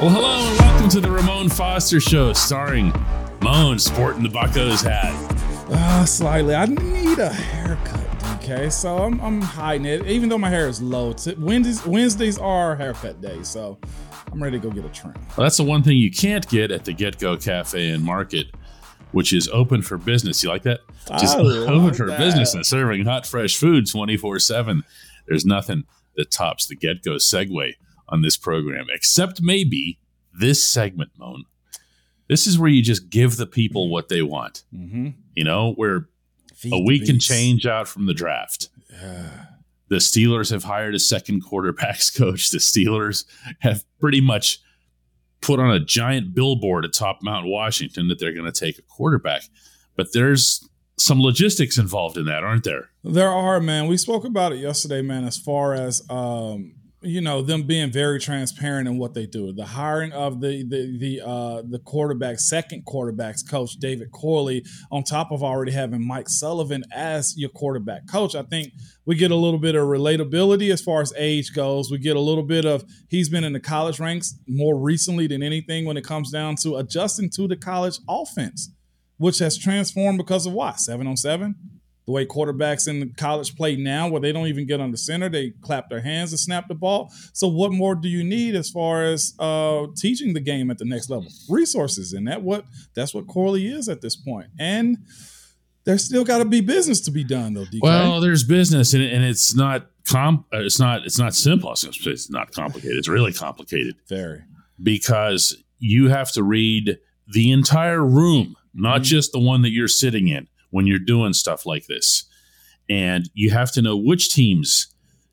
Well, hello and welcome to the Ramon Foster Show, starring Moan sporting the Buccos hat. Uh, slightly. I need a haircut. Okay, so I'm, I'm hiding it, even though my hair is low. T- Wednesdays Wednesdays are haircut days, so I'm ready to go get a trim. Well, that's the one thing you can't get at the Get Go Cafe and Market, which is open for business. You like that? Just I open like for that. business and serving hot, fresh food 24 7. There's nothing that tops the Get Go segue on this program, except maybe this segment, Moan. This is where you just give the people what they want. Mm-hmm. You know, where Feed a week can change out from the draft. The Steelers have hired a second quarterbacks coach. The Steelers have pretty much put on a giant billboard atop Mount Washington that they're going to take a quarterback. But there's some logistics involved in that, aren't there? There are, man. We spoke about it yesterday, man, as far as um, you know, them being very transparent in what they do. The hiring of the the the uh the quarterback, second quarterbacks coach, David Corley, on top of already having Mike Sullivan as your quarterback coach. I think we get a little bit of relatability as far as age goes. We get a little bit of he's been in the college ranks more recently than anything when it comes down to adjusting to the college offense, which has transformed because of what? Seven on seven? The way quarterbacks in college play now, where they don't even get on the center, they clap their hands and snap the ball. So, what more do you need as far as uh, teaching the game at the next level? Resources, and that what that's what Corley is at this point. And there's still got to be business to be done, though. DK. Well, there's business, and, and it's not com- uh, It's not. It's not simple. I was gonna say It's not complicated. It's really complicated. very. because you have to read the entire room, not just the one that you're sitting in when you're doing stuff like this. And you have to know which teams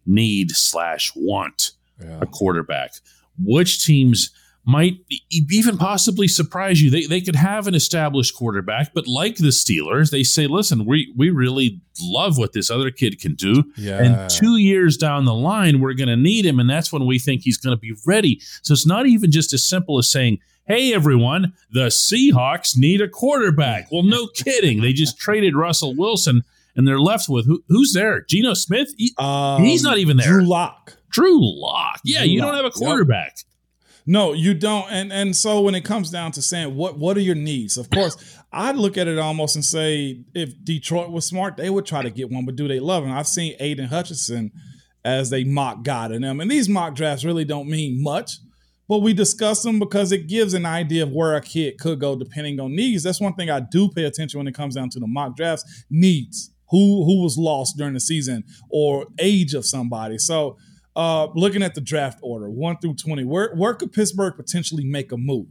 need slash want Yeah. a quarterback, which teams might even possibly surprise you. They, they could have an established quarterback, but like the Steelers, they say, listen, we, we really love what this other kid can do. Yeah. And two years down the line, we're going to need him. And that's when we think he's going to be ready. So it's not even just as simple as saying, hey, everyone, the Seahawks need a quarterback. Well, no kidding. They just traded Russell Wilson and they're left with who, who's there? Geno Smith? He- Um, He's not even there. Drew Lock. Drew Lock. Yeah, Drew you don't have a Yep. quarterback. No, you don't. And and so when it comes down to saying what what are your needs, of course, I'd look at it almost and say if Detroit was smart, they would try to get one, but do they love him? I've seen Aidan Hutchinson as they mock God in them. And these mock drafts really don't mean much, but we discuss them because it gives an idea of where a kid could go depending on needs. That's one thing I do pay attention when it comes down to the mock drafts. Needs. Who who was lost during the season or age of somebody. So uh, looking at the draft order, one through 20, where, where could Pittsburgh potentially make a move?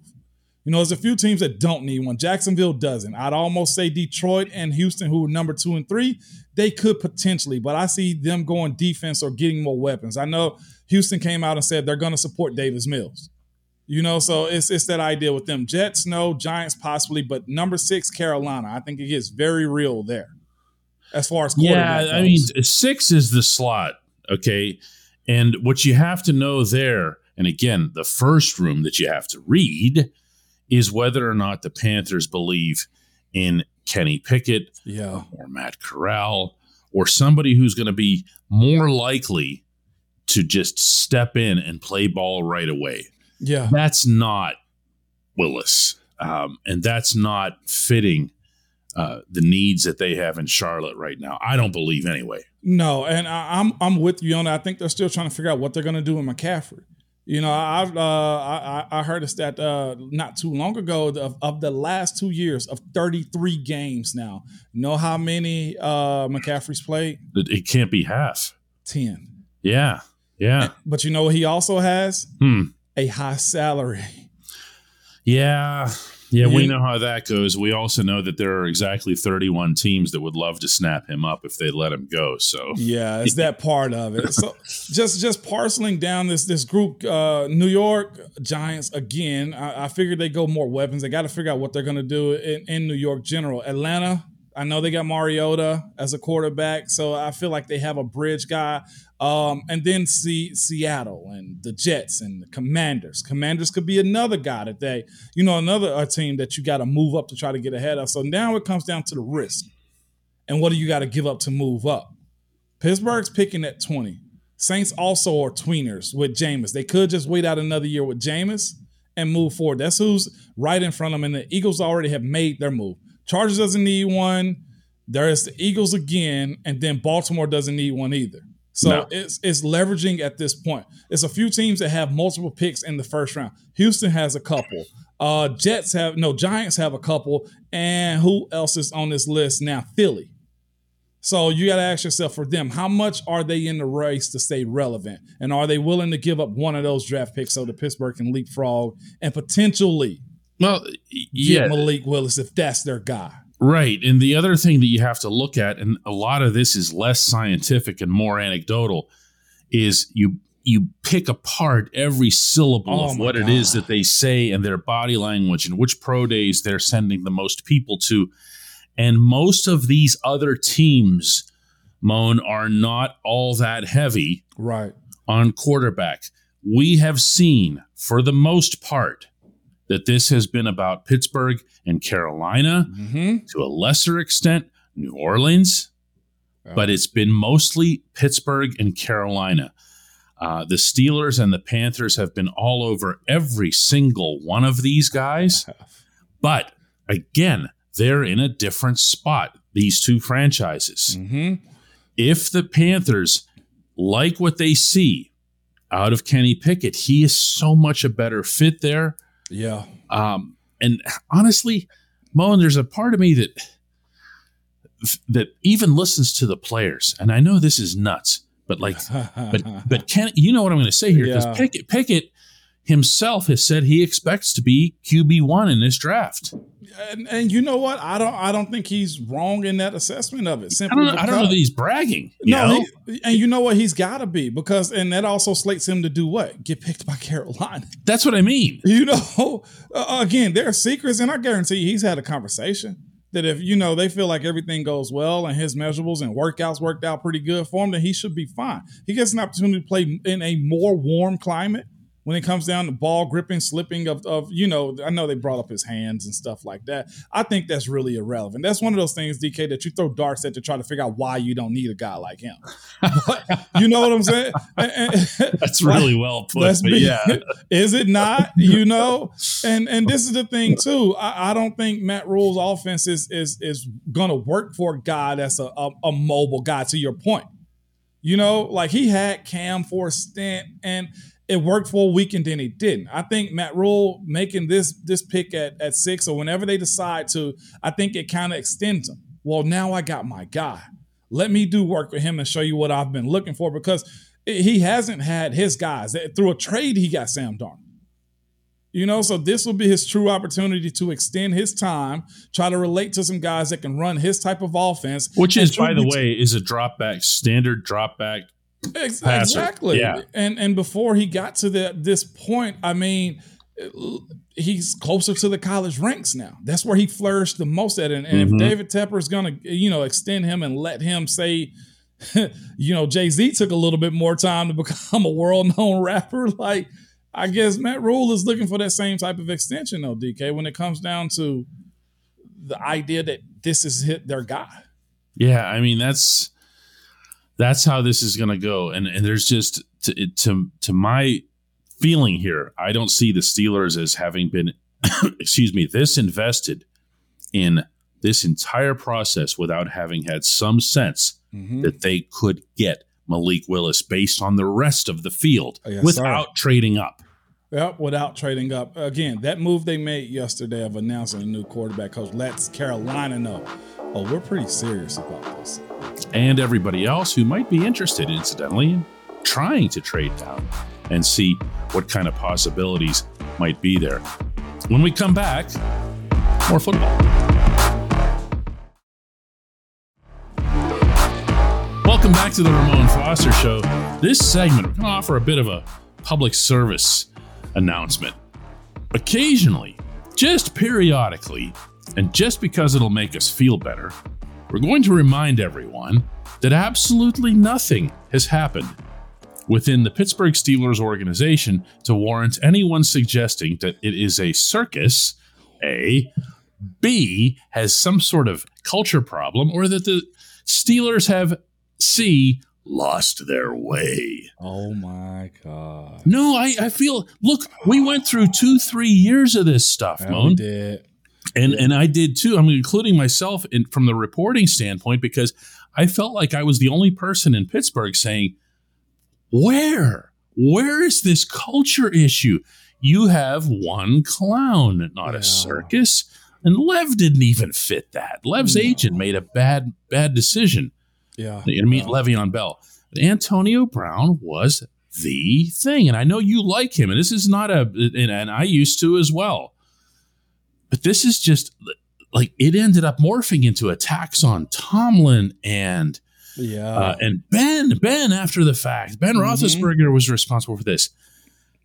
You know, there's a few teams that don't need one. Jacksonville doesn't. I'd almost say Detroit and Houston, who are number two and three, they could potentially, but I see them going defense or getting more weapons. I know Houston came out and said they're going to support Davis Mills. You know, so it's it's that idea with them. Jets, no, Giants possibly, but number six, Carolina. I think it gets very real there. As far as Yeah, quarterback I mean, six is the slot. Okay. And what you have to know there, and again, the first room that you have to read is whether or not the Panthers believe in Kenny Pickett yeah, or Matt Corral or somebody who's going to be more likely to just step in and play ball right away. Yeah, That's not Willis. Um, and that's not fitting uh, the needs that they have in Charlotte right now. I don't believe anyway. No, and I, I'm I'm with you on that. I think they're still trying to figure out what they're going to do with McCaffrey. You know, I've uh, I, I heard a stat uh, not too long ago of, of the last two years of 33 games. Now, know how many uh, McCaffrey's played? It, it can't be half. Ten. Yeah, yeah. But you know what he also has? Hmm. A high salary. Yeah, yeah. We know how that goes. We also know that there are exactly 31 teams that would love to snap him up if they let him go. So Yeah, it's that part of it. So just just parceling down this this group, uh, New York Giants again. I, I figured they go more weapons. They got to figure out what they're going to do in, in New York General. Atlanta, I know they got Mariota as a quarterback, so I feel like they have a bridge guy. Um, and then see Seattle and the Jets and the Commanders. Commanders could be another guy that they, you know, another team that you got to move up to try to get ahead of. So now it comes down to the risk. And what do you got to give up to move up? Pittsburgh's picking at 20. Saints also are tweeners with Jameis. They could just wait out another year with Jameis and move forward. That's who's right in front of them. And the Eagles already have made their move. Chargers doesn't need one. There's the Eagles again, and then Baltimore doesn't need one either. So No. it's it's leveraging at this point. It's a few teams that have multiple picks in the first round. Houston has a couple. Uh Jets have no Giants have a couple. And who else is on this list now? Philly. So you got to ask yourself for them, how much are they in the race to stay relevant? And are they willing to give up one of those draft picks so that Pittsburgh can leapfrog and potentially well, get yeah, Malik Willis if that's their guy? Right. And the other thing that you have to look at, and a lot of this is less scientific and more anecdotal, is you you pick apart every syllable Oh of what it is that they say and their body language and which pro days they're sending the most people to. And most of these other teams, Moan, are not all that heavy Right. on quarterback. We have seen, for the most part, that this has been about Pittsburgh and Carolina Mm-hmm. to a lesser extent, New Orleans, but it's been mostly Pittsburgh and Carolina. Uh, the Steelers and the Panthers have been all over every single one of these guys. But again, they're in a different spot, these two franchises. Mm-hmm. If the Panthers like what they see out of Kenny Pickett, he is so much a better fit there. Yeah. Um, and honestly, Moen, there's a part of me that that even listens to the players, and I know this is nuts, but like, but but can you know what I'm going to say here because Yeah. Pickett, Pickett himself has said he expects to be QB one in this draft. and, and you know what? I don't I don't think he's wrong in that assessment of it. I don't know. I don't know that he's bragging. No, he- and you know what? He's got to be because, and that also slates him to do what? Get picked by Carolina. that's what I mean. You know, uh, again, there are secrets, and I guarantee he's had a conversation that if you know they feel like everything goes well and his measurables and workouts worked out pretty good for him, then he should be fine. He gets an opportunity to play in a more warm climate when it comes down to ball gripping, slipping of, of you know. I know they brought up his hands and stuff like that. I think that's really irrelevant. That's one of those things, DK, that you throw darts at to try to figure out why you don't need a guy like him. But you know what I'm saying? That's really well put. Let's be, yeah, is it not? You know, and and this is the thing too. I, I don't think Matt Rhule's offense is is is gonna work for a guy that's a, a a mobile guy. To your point, you know, like he had Cam for a stint and it worked for a week and then it didn't. I think Matt Rhule making this this pick at at six or whenever they decide to, I think it kind of extends them. Well, now I got my guy. Let me do work with him and show you what I've been looking for because he hasn't had his guys. Through a trade, he got Sam Darnold. You know, so this will be his true opportunity to extend his time, try to relate to some guys that can run his type of offense. which is, by the way, is a drop back, standard drop back. Ex- Exactly. Yeah. And and before he got to the, this point, I mean, he's closer to the college ranks now. That's where he flourished the most at. And, and Mhm. if David Tepper is going to, you know, extend him and let him say, you know, Jay Z took a little bit more time to become a world known rapper. Like, I guess Matt Rhule is looking for that same type of extension, though, DK, when it comes down to the idea that this is hit their guy. Yeah, I mean that's that's how this is going to go, and and there's just to, to to my feeling here, I don't see the Steelers as having been, excuse me, this invested in this entire process without having had some sense mm-hmm. that they could get Malik Willis based on the rest of the field yes, without trading up. Yep, without trading up. Again, that move they made yesterday of announcing a new quarterback coach lets Carolina know, oh, we're pretty serious about this. And everybody else who might be interested, incidentally, in trying to trade down and see what kind of possibilities might be there. When we come back, more football. Welcome back to the Ramon Foster Show. This segment, we're going to offer a bit of a public service announcement. Occasionally, just periodically, and just because it'll make us feel better, we're going to remind everyone that absolutely nothing has happened within the Pittsburgh Steelers organization to warrant anyone suggesting that it is a circus, A, B, has some sort of culture problem, or that the Steelers have C, lost their way. Oh my God. No, I, I feel, look, we went through two, three years of this stuff, yeah, Moan. did. And, and I did too. I'm including myself in, from the reporting standpoint because I felt like I was the only person in Pittsburgh saying, where? Where is this culture issue? You have one clown, not yeah. a circus. And Lev didn't even fit that. Lev's no. agent made a bad, bad decision. Yeah. Know, meet yeah. Le'Veon Bell. Antonio Brown was the thing. And I know you like him, and this is not a, and, and I used to as well. But this is just like it ended up morphing into attacks on Tomlin and yeah, uh, and Ben Ben after the fact. Ben mm-hmm. Roethlisberger was responsible for this.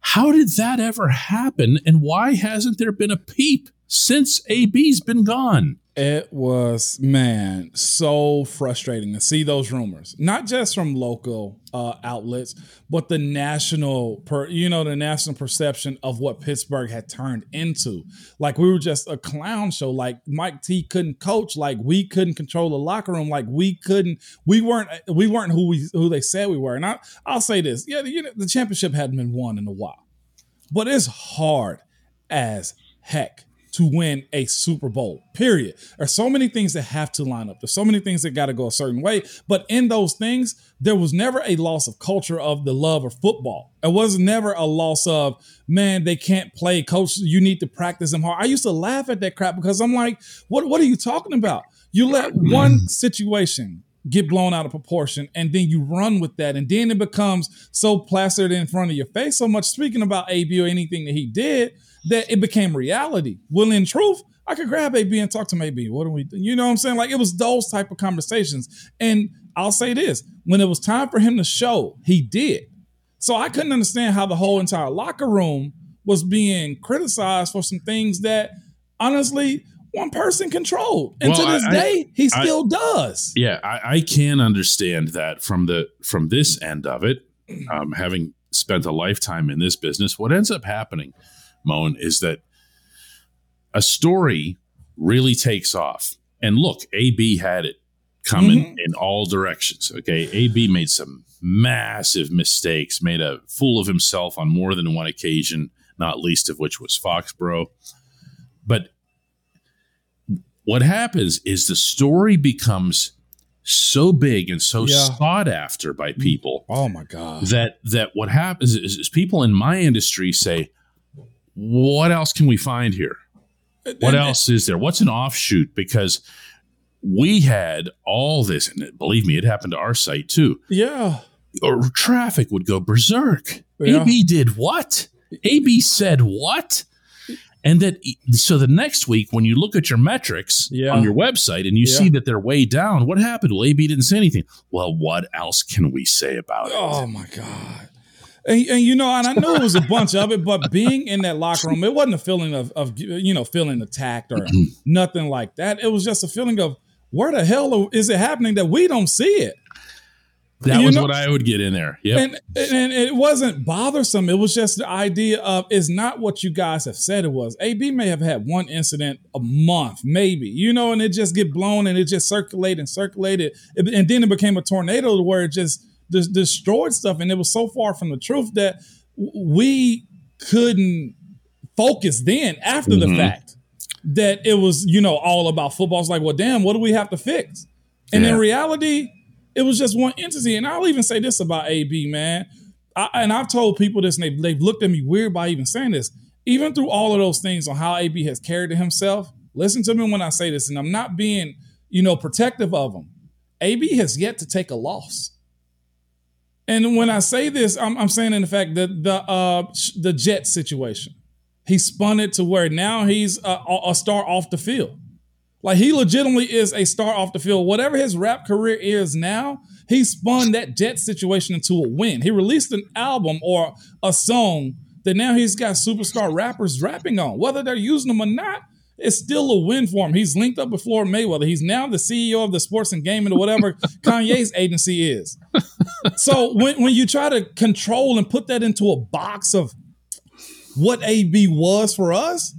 How did that ever happen? And why hasn't there been a peep since AB's been gone? It was man so frustrating to see those rumors, not just from local uh, outlets, but the national, per, you know, the national perception of what Pittsburgh had turned into. Like we were just a clown show. Like Mike T couldn't coach. Like we couldn't control the locker room. Like we couldn't. We weren't. We weren't who we who they said we were. And I, I'll say this: yeah, you know, the championship hadn't been won in a while, but it's hard as heck to win a Super Bowl, period. There's so many things that have to line up. There's so many things that got to go a certain way. But in those things, there was never a loss of culture of the love of football. It was never a loss of, man, they can't play. Coach, you need to practice them hard. I used to laugh at that crap because I'm like, what, what are you talking about? You let one situation get blown out of proportion and then you run with that and then it becomes so plastered in front of your face so much speaking about AB or anything that he did that it became reality. Well, in truth, I could grab AB and talk to him. AB. What do we do? You know what I'm saying? Like it was those type of conversations. And I'll say this: when it was time for him to show, he did. So I couldn't understand how the whole entire locker room was being criticized for some things that honestly one person controlled. And well, to this I, day, he still I, does. Yeah, I, I, can understand that from the from this end of it. Um, having spent a lifetime in this business, what ends up happening Moan, is that a story really takes off. And look, AB had it coming mm-hmm. in all directions. Okay. AB made some massive mistakes, made a fool of himself on more than one occasion, not least of which was Foxborough. But what happens is the story becomes so big and so yeah. sought after by people. Oh my god! That that what happens is, is, people in my industry say, what else can we find here? What else is there? What's an offshoot? Because we had all this, and believe me, it happened to our site too. Yeah. Or traffic would go berserk. Yeah. AB did what? AB said what? And that so the next week when you look at your metrics yeah. on your website and you yeah. see that they're way down, what happened? Well, AB didn't say anything. Well, what else can we say about it? Oh my God. And, and, you know, and I know it was a bunch of it, but being in that locker room, it wasn't a feeling of, of you know, feeling attacked or nothing like that. It was just a feeling of where the hell is it happening that we don't see it? That you was know? what I would get in there. Yeah. And, and it wasn't bothersome. It was just the idea of it's not what you guys have said it was. AB may have had one incident a month, maybe, you know, and it just get blown and it just circulated and circulated. And then it became a tornado where it just destroyed stuff, and it was so far from the truth that we couldn't focus then after mm-hmm. the fact. that it was, you know, all about football. It's like, well, damn, what do we have to fix? And Yeah. in reality, it was just one entity. And I'll even say this about AB, man. I, and I've told people this, and they've, they've looked at me weird by even saying this. Even through all of those things on how AB has carried himself, listen to me when I say this, and I'm not being, you know, protective of him. AB has yet to take a loss. And when I say this, I'm, I'm saying in the fact that the uh, the Jet situation, he spun it to where now he's a, a star off the field. Like he legitimately is a star off the field. Whatever his rap career is now, he spun that Jet situation into a win. He released an album or a song that now he's got superstar rappers rapping on. Whether they're using them or not, it's still a win for him. He's linked up with Floyd Mayweather. He's now the CEO of the sports and gaming or whatever Kanye's agency is. So when, when you try to control and put that into a box of what AB was for us,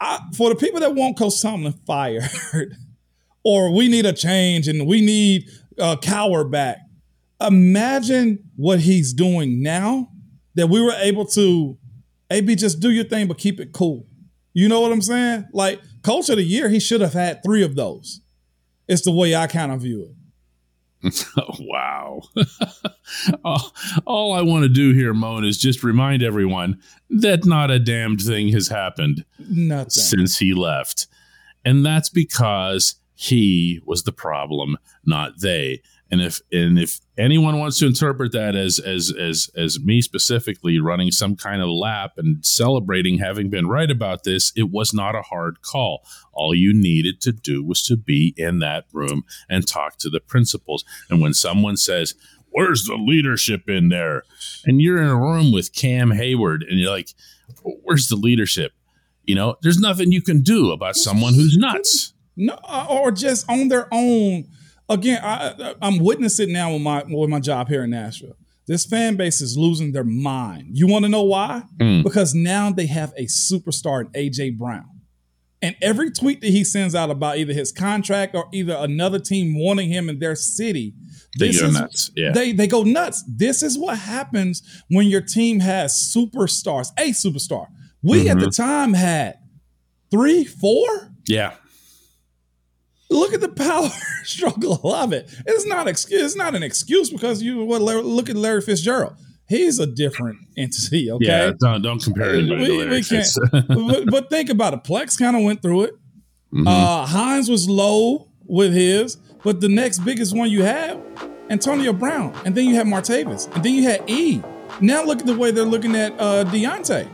I, for the people that want Coach Tomlin fired, or we need a change and we need uh, a Cowher back, imagine what he's doing now that we were able to, AB, just do your thing, but keep it cool. You know what I'm saying? Like, Coach of the Year, he should have had three of those. It's the way I kind of view it. Wow. all, all I want to do here, Moan, is just remind everyone that not a damned thing has happened Nothing. since he left. And that's because he was the problem, not they. And if and if anyone wants to interpret that as as as as me specifically running some kind of lap and celebrating having been right about this, it was not a hard call. All you needed to do was to be in that room and talk to the principals. And when someone says, "Where's the leadership in there?" and you're in a room with Cam Heyward and you're like, "Where's the leadership?" You know, there's nothing you can do about someone who's nuts. No, or just on their own. Again, I, I'm witnessing now with my with my job here in Nashville. This fan base is losing their mind. You want to know why? Mm. Because now they have a superstar in AJ Brown, and every tweet that he sends out about either his contract or either another team wanting him in their city, They go is nuts. Yeah. they they go nuts. This is what happens when your team has superstars, a superstar. We at the time had three, four. yeah. Look at the power struggle of it. It's not excuse. It's not an excuse because you Larry- look at Larry Fitzgerald. He's a different entity. Okay, Yeah. Don't don't compare it we, we can't. But, but think about it. Plex kind of went through it. Mhm. Uh, Hines was low with his, but the next biggest one you have, Antonio Brown, and then you had Martavis, and then you had E. Now look at the way they're looking at uh, Diontae.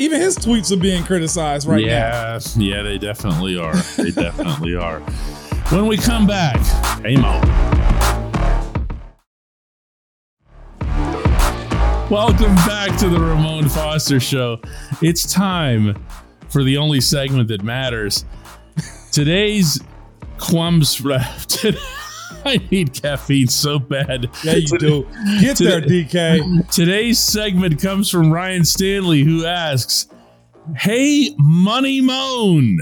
Even his tweets are being criticized right now. yeah, yeah, they definitely are. They definitely are. When we come back, hey Mo. Welcome back to the Ramon Foster Show. It's time for the only segment that matters. Today's Quums I need caffeine so bad. Yeah, you do. Get there, DK. Today's segment comes from Ryan Stanley, who asks, Hey, Money Moan,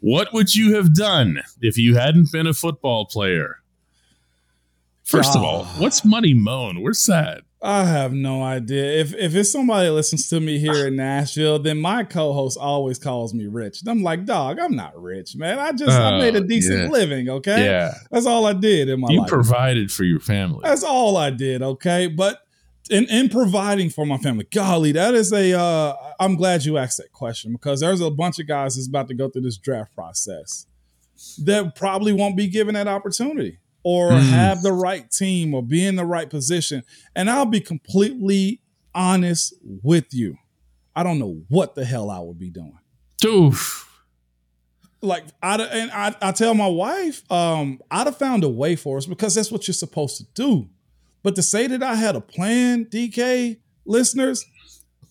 what would you have done if you hadn't been a football player? First of ah. all, what's Money Moan? Where's that? I have no idea. If if it's somebody that listens to me here in Nashville, then my co-host always calls me rich. And I'm like, dog, I'm not rich, man. I just I Oh, made a decent yeah. living, okay? Yeah. That's all I did in my You life. provided for your family. That's all I did, okay? But in, in providing for my family, golly, that is a. Uh, I'm glad you asked that question because there's a bunch of guys that's about to go through this draft process that probably won't be given that opportunity or Mm. have the right team or be in the right position. And I'll be completely honest with you. I don't know what the hell I would be doing Oof. like I and I, I tell my wife, um, I'd have found a way for us because that's what you're supposed to do. But to say that I had a plan, DK listeners,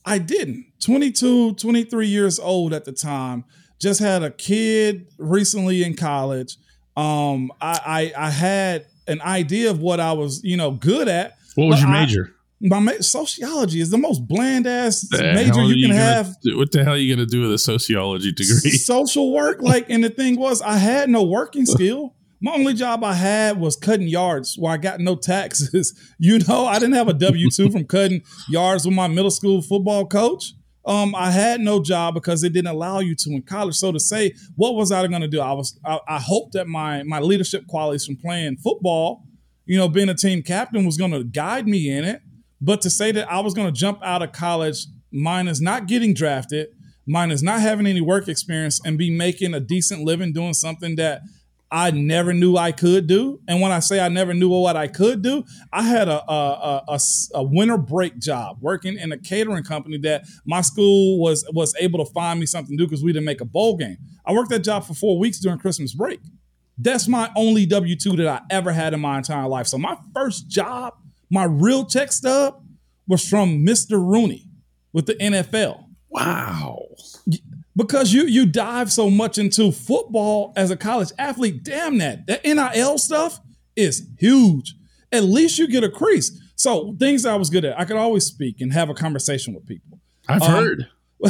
I didn't. 22, 23 years old at the time, just had a kid recently in college. Um, I, I I had an idea of what I was, you know, good at. What was your I- major? My ma- sociology is the most bland ass major hell you can have do- what the hell are you going to do with a sociology degree? social work. Like, and the thing was, I had no working skill. My only job I had was cutting yards where I got no taxes. You know, I didn't have a W 2 from cutting yards with my middle school football coach. Um, I had no job because it didn't allow you to in college. So to say, what was I going to do? I was, I, I hoped that my my leadership qualities from playing football, you know, being a team captain was going to guide me in it. But to say that I was going to jump out of college, minus not getting drafted, minus not having any work experience, and be making a decent living doing something that I never knew I could do. And when I say I never knew what I could do, I had a, a, a, a, winter break job working in a catering company that my school was was able to find me something to do because we didn't make a bowl game. I worked that job for four weeks during Christmas break. That's my only W 2 that I ever had in my entire life. So my first job, my real check stub, was from Mr. Rooney with the NFL. Wow because you you dive so much into football as a college athlete. Damn that that NIL stuff is huge. At least you get a crease. So things I was good at, I could always speak and have a conversation with people. I've um, heard.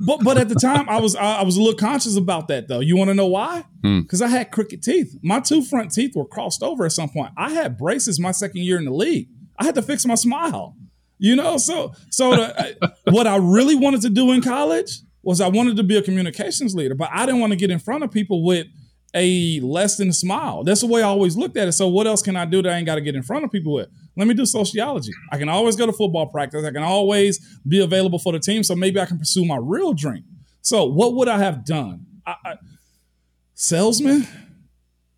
but but at the time I was I, was a little conscious about that though. You want to know why? Because hmm. I had crooked teeth. My two front teeth were crossed over at some point. I had braces my second year in the league. I had to fix my smile. You know, so so the, what I really wanted to do in college was I wanted to be a communications leader, but I didn't want to get in front of people with a less than smile. That's the way I always looked at it. So what else can I do that I ain't got to get in front of people with? Let me do sociology. I can always go to football practice. I can always be available for the team. So maybe I can pursue my real dream. So what would I have done? I, I, salesman?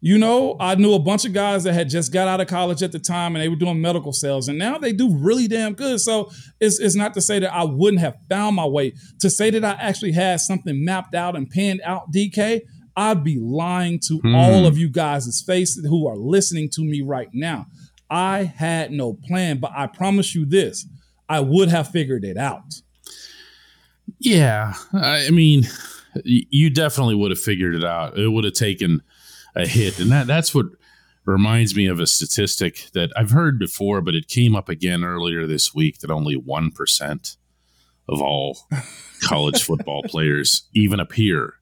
You know, I knew a bunch of guys that had just got out of college at the time and they were doing medical sales, and now they do really damn good. So it's, it's not to say that I wouldn't have found my way. To say that I actually had something mapped out and panned out, DK, I'd be lying to hmm. all of you guys' faces who are listening to me right now. I had no plan, but I promise you this I would have figured it out. Yeah. I mean, you definitely would have figured it out. It would have taken a hit, and that that's what reminds me of a statistic that I've heard before, but it came up again earlier this week that only one percent of all college football players even appear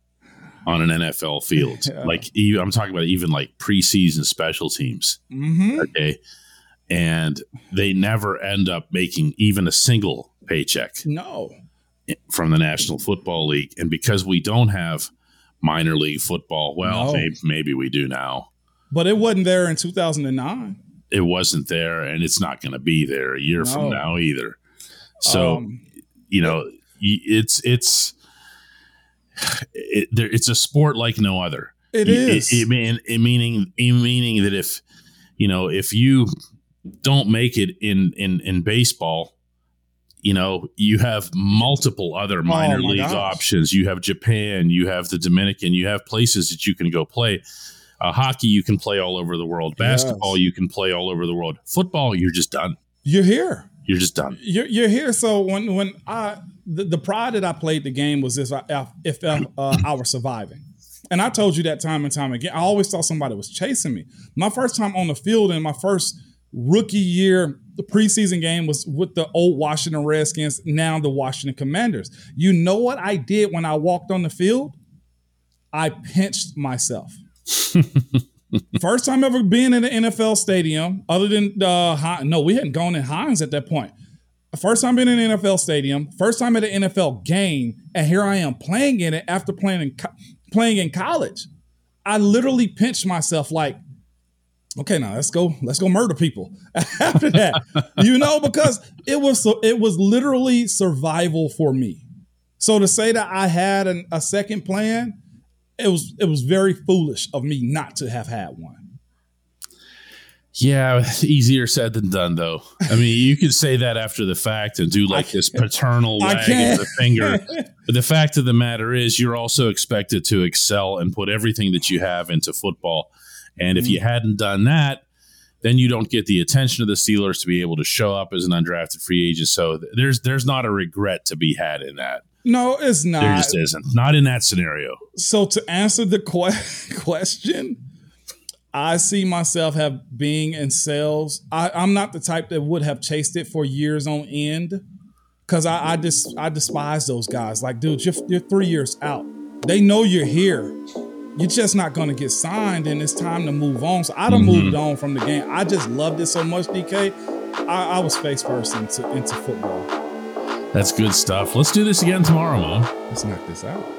on an NFL field. Yeah. Like I'm talking about even like preseason special teams. Mm-hmm. Okay. And they never end up making even a single paycheck. No. From the National Football League. And because we don't have minor league football. Well, no. maybe, maybe we do now. But it wasn't there in 2009. It wasn't there, and it's not going to be there a year no. from now either. So, um, you know, it's it's it, it's a sport like no other. It is. It, it, it meaning meaning that if you know if you don't make it in in in baseball, you know, you have multiple other oh minor oh league gosh. options. You have Japan, you have the Dominican, you have places that you can go play. Uh, hockey, you can play all over the world. Basketball, yes. you can play all over the world. Football, you're just done. You're here. You're just done. You're, you're here. So when when I the, the pride that I played the game was if I, if uh, I were surviving. And I told you that time and time again. I always thought somebody was chasing me. My first time on the field and my first rookie year the preseason game was with the old Washington Redskins, now the Washington Commanders. You know what I did when I walked on the field? I pinched myself. First time ever being in an NFL stadium, other than uh, no, we hadn't gone in Heinz at that point. First time being in an NFL stadium, first time at an NFL game, and here I am playing in it after playing in co- playing in college. I literally pinched myself like, okay, now let's go, let's go murder people after that. you know, because it was so it was literally survival for me. So to say that I had an, a second plan, it was it was very foolish of me not to have had one. Yeah, easier said than done, though. I mean, you could say that after the fact and do like this paternal wag of the finger. but the fact of the matter is, you're also expected to excel and put everything that you have into football. And if you mm-hmm. hadn't done that, then you don't get the attention of the Steelers to be able to show up as an undrafted free agent. So there's there's not a regret to be had in that. No, it's not. There just isn't. Not in that scenario. So to answer the que- question, I see myself have being in sales. I, am not the type that would have chased it for years on end. Cause I, I just I despise those guys. Like, dude, you're, you're three years out. They know you're here you're just not going to get signed and it's time to move on. So I done mm-hmm. moved on from the game. I just loved it so much, DK. I, I was face first into, into football. That's good stuff. Let's do this again tomorrow, Mo. Let's knock this out.